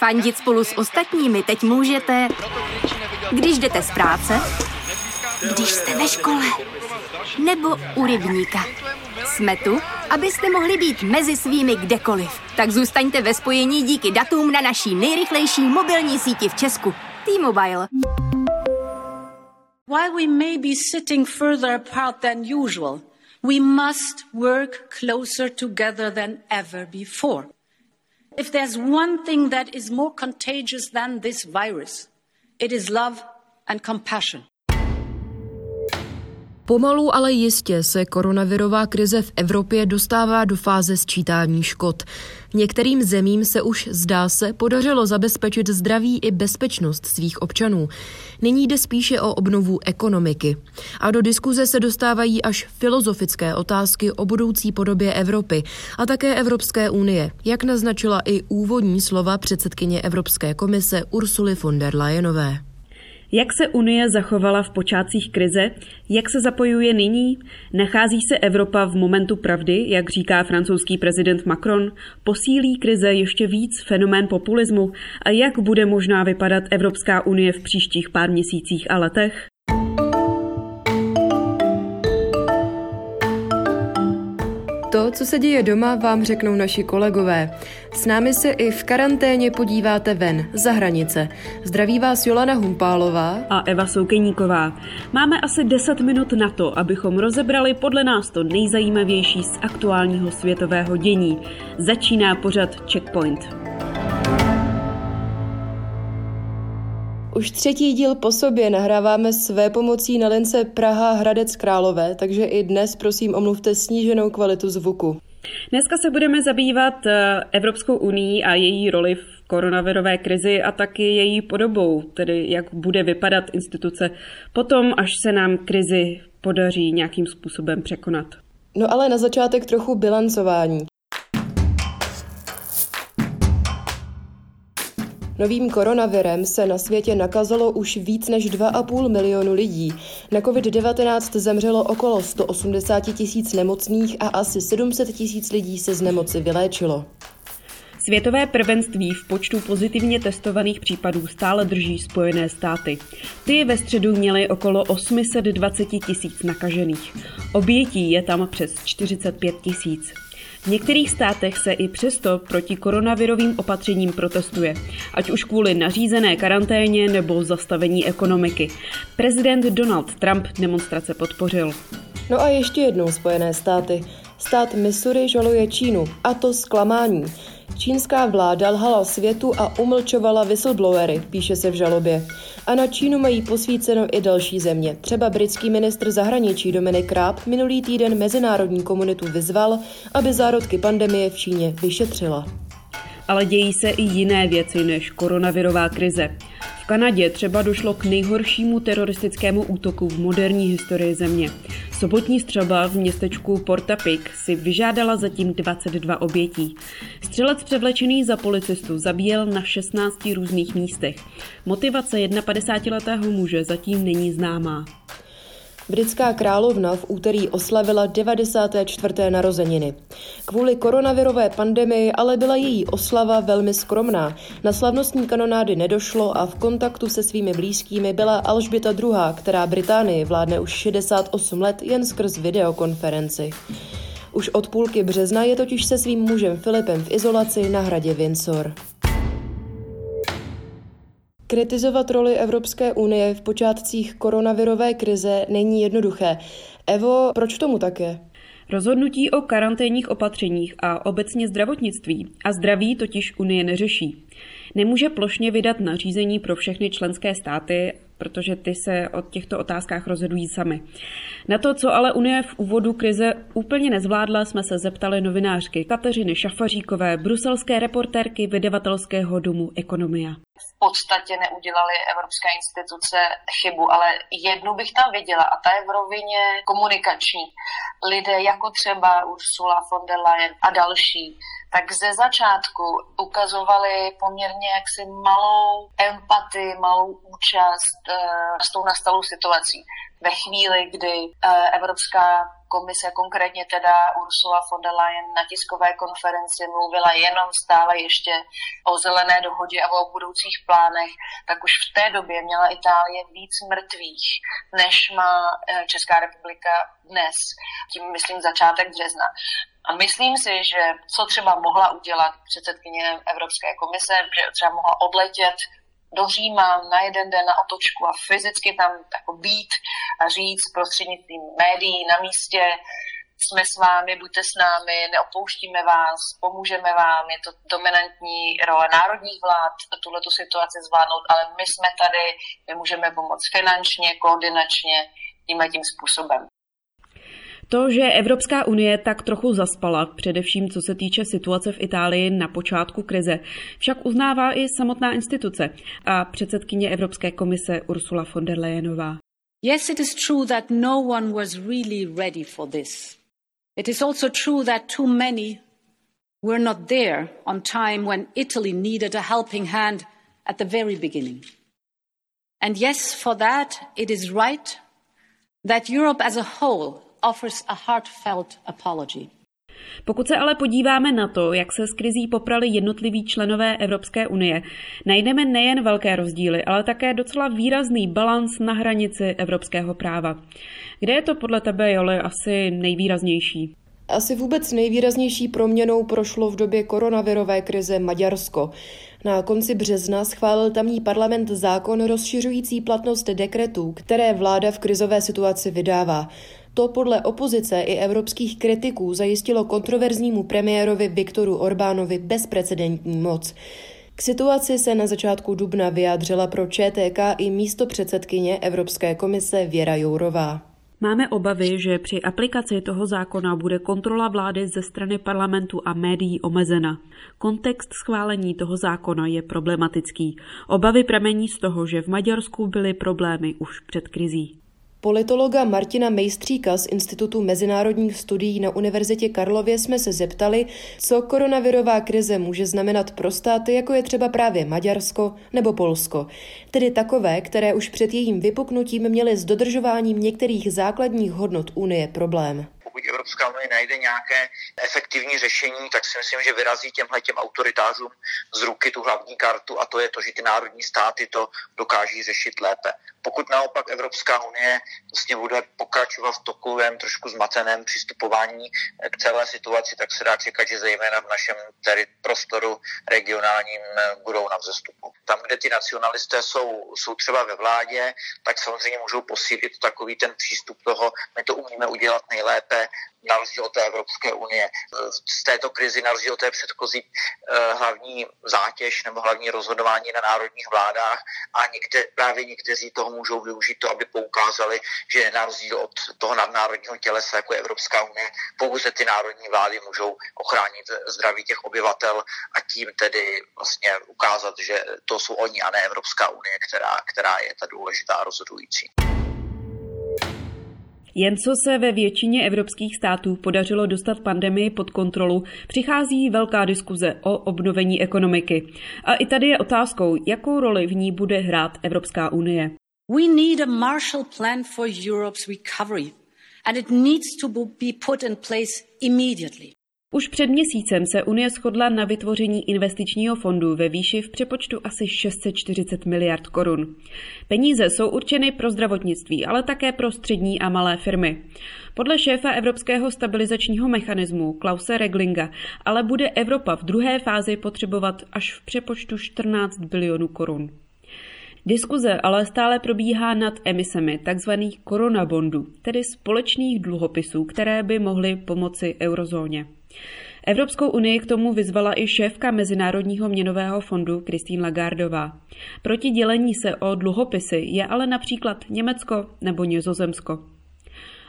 Fandit spolu s ostatními teď můžete, když jdete z práce, když jste ve škole, nebo u rybníka. Jsme tu, abyste mohli být mezi svými kdekoliv. Tak zůstaňte ve spojení díky datům na naší nejrychlejší mobilní síti v Česku. T-Mobile. While we may be sitting further apart than usual, we must work closer together than ever before. If there's one thing that is more contagious than this virus, it is love and compassion. Pomalu, ale jistě se koronavirová krize v Evropě dostává do fáze sčítání škod. Některým zemím se už, zdá se, podařilo zabezpečit zdraví i bezpečnost svých občanů. Nyní jde spíše o obnovu ekonomiky. A do diskuze se dostávají až filozofické otázky o budoucí podobě Evropy a také Evropské unie, jak naznačila i úvodní slova předsedkyně Evropské komise Ursuly von der Leyenové. Jak se Unie zachovala v počátcích krize? Jak se zapojuje nyní? Nachází se Evropa v momentu pravdy, jak říká francouzský prezident Macron? Posílí krize ještě víc fenomén populismu? A jak bude možná vypadat Evropská unie v příštích pár měsících a letech? To, co se děje doma, vám řeknou naši kolegové. S námi se i v karanténě podíváte ven, za hranice. Zdraví vás Jolana Humpálová a Eva Soukeníková. Máme asi 10 minut na to, abychom rozebrali podle nás to nejzajímavější z aktuálního světového dění. Začíná pořad Checkpoint. Už třetí díl po sobě nahráváme své pomocí na lince Praha Hradec Králové, takže i dnes prosím omluvte sníženou kvalitu zvuku. Dneska se budeme zabývat eh, Evropskou unii a její roli v koronavirové krizi a taky její podobou, tedy jak bude vypadat instituce potom, až se nám krizi podaří nějakým způsobem překonat. No ale na začátek trochu bilancování. Novým koronavirem se na světě nakazilo už víc než 2,5 milionu lidí. Na COVID-19 zemřelo okolo 180 tisíc nemocných a asi 700 tisíc lidí se z nemoci vyléčilo. Světové prvenství v počtu pozitivně testovaných případů stále drží Spojené státy. Ty ve středu měly okolo 820 tisíc nakažených. Obětí je tam přes 45 tisíc. V některých státech se i přesto proti koronavirovým opatřením protestuje, ať už kvůli nařízené karanténě nebo zastavení ekonomiky. Prezident Donald Trump demonstrace podpořil. No a ještě jednou Spojené státy. Stát Missouri žaluje Čínu, a to zklamání. Čínská vláda lhala světu a umlčovala whistleblowery, píše se v žalobě. A na Čínu mají posvíceno i další země. Třeba britský ministr zahraničí Dominik Raab minulý týden mezinárodní komunitu vyzval, aby zárodky pandemie v Číně vyšetřila. Ale dějí se i jiné věci než koronavirová krize. Kanadě třeba došlo k nejhoršímu teroristickému útoku v moderní historii země. Sobotní střelba v městečku Porta Pik si vyžádala zatím 22 obětí. Střelec převlečený za policistu zabíjel na 16 různých místech. Motivace 51-letého muže zatím není známá. Britská královna v úterý oslavila 94. narozeniny. Kvůli koronavirové pandemii ale byla její oslava velmi skromná. Na slavnostní kanonády nedošlo a v kontaktu se svými blízkými byla Alžběta II., která Británii vládne už 68 let jen skrz videokonferenci. Už od půlky března je totiž se svým mužem Filipem v izolaci na hradě Windsor. Kritizovat roli Evropské unie v počátcích koronavirové krize není jednoduché. Evo, proč tomu tak je? Rozhodnutí o karanténních opatřeních a obecně zdravotnictví a zdraví totiž Unie neřeší. Nemůže plošně vydat nařízení pro všechny členské státy protože ty se o těchto otázkách rozhodují sami. Na to, co ale Unie v úvodu krize úplně nezvládla, jsme se zeptali novinářky Kateřiny Šafaříkové, bruselské reportérky vydavatelského domu Ekonomia. Podstatě neudělali evropské instituce chybu, ale jednu bych tam viděla a ta je v rovině komunikační. Lidé jako třeba Ursula von der Leyen a další tak ze začátku ukazovali poměrně jaksi malou empatii, malou účast uh, s tou nastalou situací. Ve chvíli, kdy uh, Evropská komise, konkrétně teda Ursula von der Leyen na tiskové konferenci mluvila jenom stále ještě o zelené dohodě a o budoucích plánech, tak už v té době měla Itálie víc mrtvých, než má eh, Česká republika dnes. Tím myslím začátek března. A myslím si, že co třeba mohla udělat předsedkyně Evropské komise, že třeba mohla odletět do Říma na jeden den na otočku a fyzicky tam jako být a říct prostřednictvím médií na místě, jsme s vámi, buďte s námi, neopouštíme vás, pomůžeme vám, je to dominantní role národních vlád tuhle tu situaci zvládnout, ale my jsme tady, my můžeme pomoct finančně, koordinačně, tímhle tím způsobem. To, že Evropská unie tak trochu zaspala, především co se týče situace v Itálii na počátku krize, však uznává i samotná instituce a předsedkyně Evropské komise Ursula von der Leyenová. Yes, it is true that no one was really ready for this. It is also true that too many were not there on time when Italy needed a helping hand at the very beginning. And yes, for that, it is right that Europe as a whole offers a heartfelt apology. Pokud se ale podíváme na to, jak se s krizí poprali jednotliví členové Evropské unie, najdeme nejen velké rozdíly, ale také docela výrazný balans na hranici evropského práva. Kde je to podle tebe, Joli, asi nejvýraznější? Asi vůbec nejvýraznější proměnou prošlo v době koronavirové krize Maďarsko. Na konci března schválil tamní parlament zákon rozšiřující platnost dekretů, které vláda v krizové situaci vydává. To podle opozice i evropských kritiků zajistilo kontroverznímu premiérovi Viktoru Orbánovi bezprecedentní moc. K situaci se na začátku dubna vyjádřila pro ČTK i místo předsedkyně Evropské komise Věra Jourová. Máme obavy, že při aplikaci toho zákona bude kontrola vlády ze strany parlamentu a médií omezena. Kontext schválení toho zákona je problematický. Obavy pramení z toho, že v Maďarsku byly problémy už před krizí. Politologa Martina Mejstříka z Institutu mezinárodních studií na Univerzitě Karlově jsme se zeptali, co koronavirová krize může znamenat pro státy, jako je třeba právě Maďarsko nebo Polsko. Tedy takové, které už před jejím vypuknutím měly s dodržováním některých základních hodnot Unie problém pokud Evropská unie najde nějaké efektivní řešení, tak si myslím, že vyrazí těmhle těm autoritářům z ruky tu hlavní kartu a to je to, že ty národní státy to dokáží řešit lépe. Pokud naopak Evropská unie vlastně bude pokračovat v takovém trošku zmateném přistupování k celé situaci, tak se dá čekat, že zejména v našem teri- prostoru regionálním budou na vzestupu. Tam, kde ty nacionalisté jsou, jsou třeba ve vládě, tak samozřejmě můžou posílit takový ten přístup toho, my to umíme udělat nejlépe, na rozdíl od té Evropské unie. Z této krizi, na rozdíl od té předchozí, eh, hlavní zátěž nebo hlavní rozhodování na národních vládách a někde, právě někteří toho můžou využít to, aby poukázali, že na rozdíl od toho nadnárodního tělesa, jako je Evropská unie, pouze ty národní vlády můžou ochránit zdraví těch obyvatel a tím tedy vlastně ukázat, že to jsou oni a ne Evropská unie, která, která je ta důležitá rozhodující. Jen co se ve většině evropských států podařilo dostat pandemii pod kontrolu, přichází velká diskuze o obnovení ekonomiky. A i tady je otázkou, jakou roli v ní bude hrát Evropská unie. We need a Marshall Plan for Europe's recovery, and it needs to be put in place immediately. Už před měsícem se Unie shodla na vytvoření investičního fondu ve výši v přepočtu asi 640 miliard korun. Peníze jsou určeny pro zdravotnictví, ale také pro střední a malé firmy. Podle šéfa Evropského stabilizačního mechanismu Klause Reglinga ale bude Evropa v druhé fázi potřebovat až v přepočtu 14 bilionů korun. Diskuze ale stále probíhá nad emisemi tzv. koronabondů, tedy společných dluhopisů, které by mohly pomoci eurozóně. Evropskou unii k tomu vyzvala i šéfka Mezinárodního měnového fondu Christine Lagardová. Proti dělení se o dluhopisy je ale například Německo nebo Nizozemsko.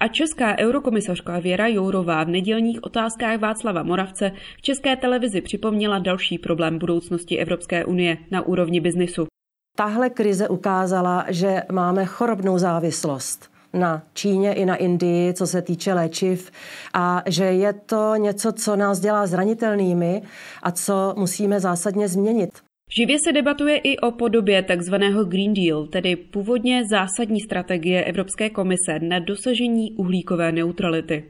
A česká eurokomisařka Věra Jourová v nedělních otázkách Václava Moravce v české televizi připomněla další problém budoucnosti Evropské unie na úrovni biznisu. Tahle krize ukázala, že máme chorobnou závislost na Číně i na Indii, co se týče léčiv a že je to něco, co nás dělá zranitelnými a co musíme zásadně změnit. Živě se debatuje i o podobě takzvaného Green Deal, tedy původně zásadní strategie Evropské komise na dosažení uhlíkové neutrality.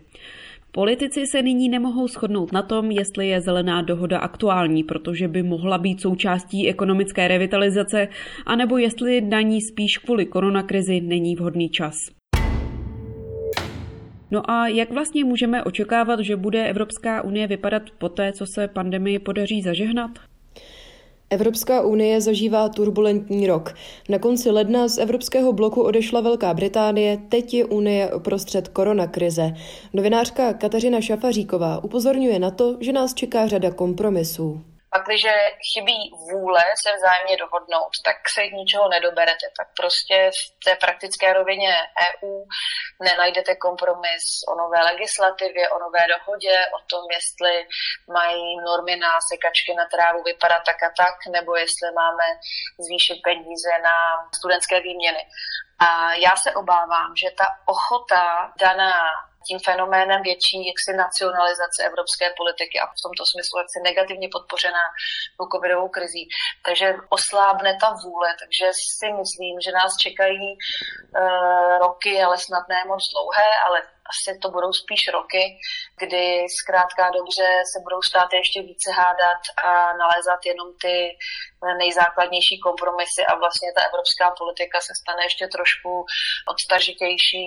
Politici se nyní nemohou shodnout na tom, jestli je zelená dohoda aktuální, protože by mohla být součástí ekonomické revitalizace, anebo jestli na ní spíš kvůli koronakrizi není vhodný čas. No a jak vlastně můžeme očekávat, že bude Evropská unie vypadat poté, co se pandemii podaří zažehnat? Evropská unie zažívá turbulentní rok. Na konci ledna z evropského bloku odešla Velká Británie, teď je Unie uprostřed koronakrize. Novinářka Kateřina Šafaříková upozorňuje na to, že nás čeká řada kompromisů. Pakliže chybí vůle se vzájemně dohodnout, tak se ničeho nedoberete. Tak prostě v té praktické rovině EU nenajdete kompromis o nové legislativě, o nové dohodě, o tom, jestli mají normy na sekačky na trávu vypadat tak a tak, nebo jestli máme zvýšit peníze na studentské výměny. A já se obávám, že ta ochota daná tím fenoménem větší jaksi nacionalizace evropské politiky a v tomto smyslu jaksi negativně podpořená covidovou krizí. Takže oslábne ta vůle, takže si myslím, že nás čekají uh, roky, ale snad ne moc dlouhé, ale asi to budou spíš roky, kdy zkrátka dobře se budou státy ještě více hádat a nalézat jenom ty nejzákladnější kompromisy a vlastně ta evropská politika se stane ještě trošku odstažitější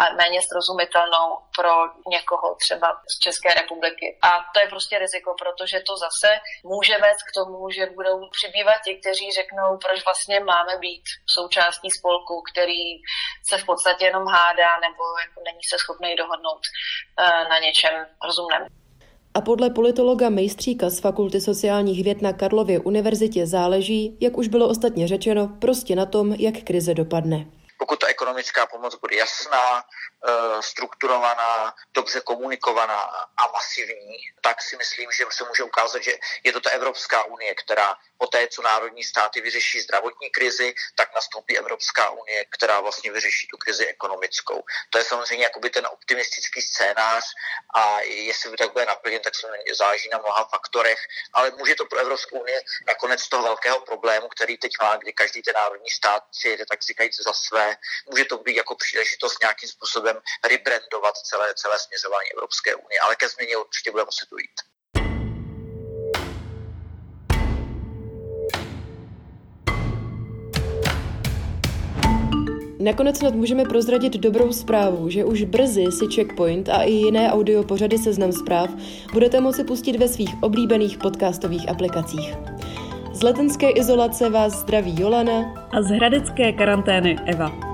a méně srozumitelnou pro někoho třeba z České republiky. A to je prostě riziko, protože to zase může vést k tomu, že budou přibývat ti, kteří řeknou, proč vlastně máme být součástí spolku, který se v podstatě jenom hádá nebo jako není se schopný dohodnout eh, na něčem rozumném. A podle politologa Mejstříka z Fakulty sociálních věd na Karlově univerzitě záleží, jak už bylo ostatně řečeno, prostě na tom, jak krize dopadne. Ekonomická pomoc bude jasná, eh, strukturovaná, dobře komunikovaná a masivní, tak si myslím, že se může ukázat, že je to ta Evropská unie, která po té, co národní státy vyřeší zdravotní krizi, tak nastoupí Evropská unie, která vlastně vyřeší tu krizi ekonomickou. To je samozřejmě jakoby ten optimistický scénář a jestli by tak bude naplněn, tak se záleží na mnoha faktorech, ale může to pro Evropskou unii nakonec toho velkého problému, který teď má, kdy každý ten národní stát si jede tak říkajíc za své, může to být jako příležitost nějakým způsobem rebrandovat celé, celé směřování Evropské unie, ale ke změně určitě bude muset dojít. Nakonec snad můžeme prozradit dobrou zprávu, že už brzy si Checkpoint a i jiné audio pořady Seznam zpráv budete moci pustit ve svých oblíbených podcastových aplikacích. Z letenské izolace vás zdraví Jolana a z hradecké karantény Eva.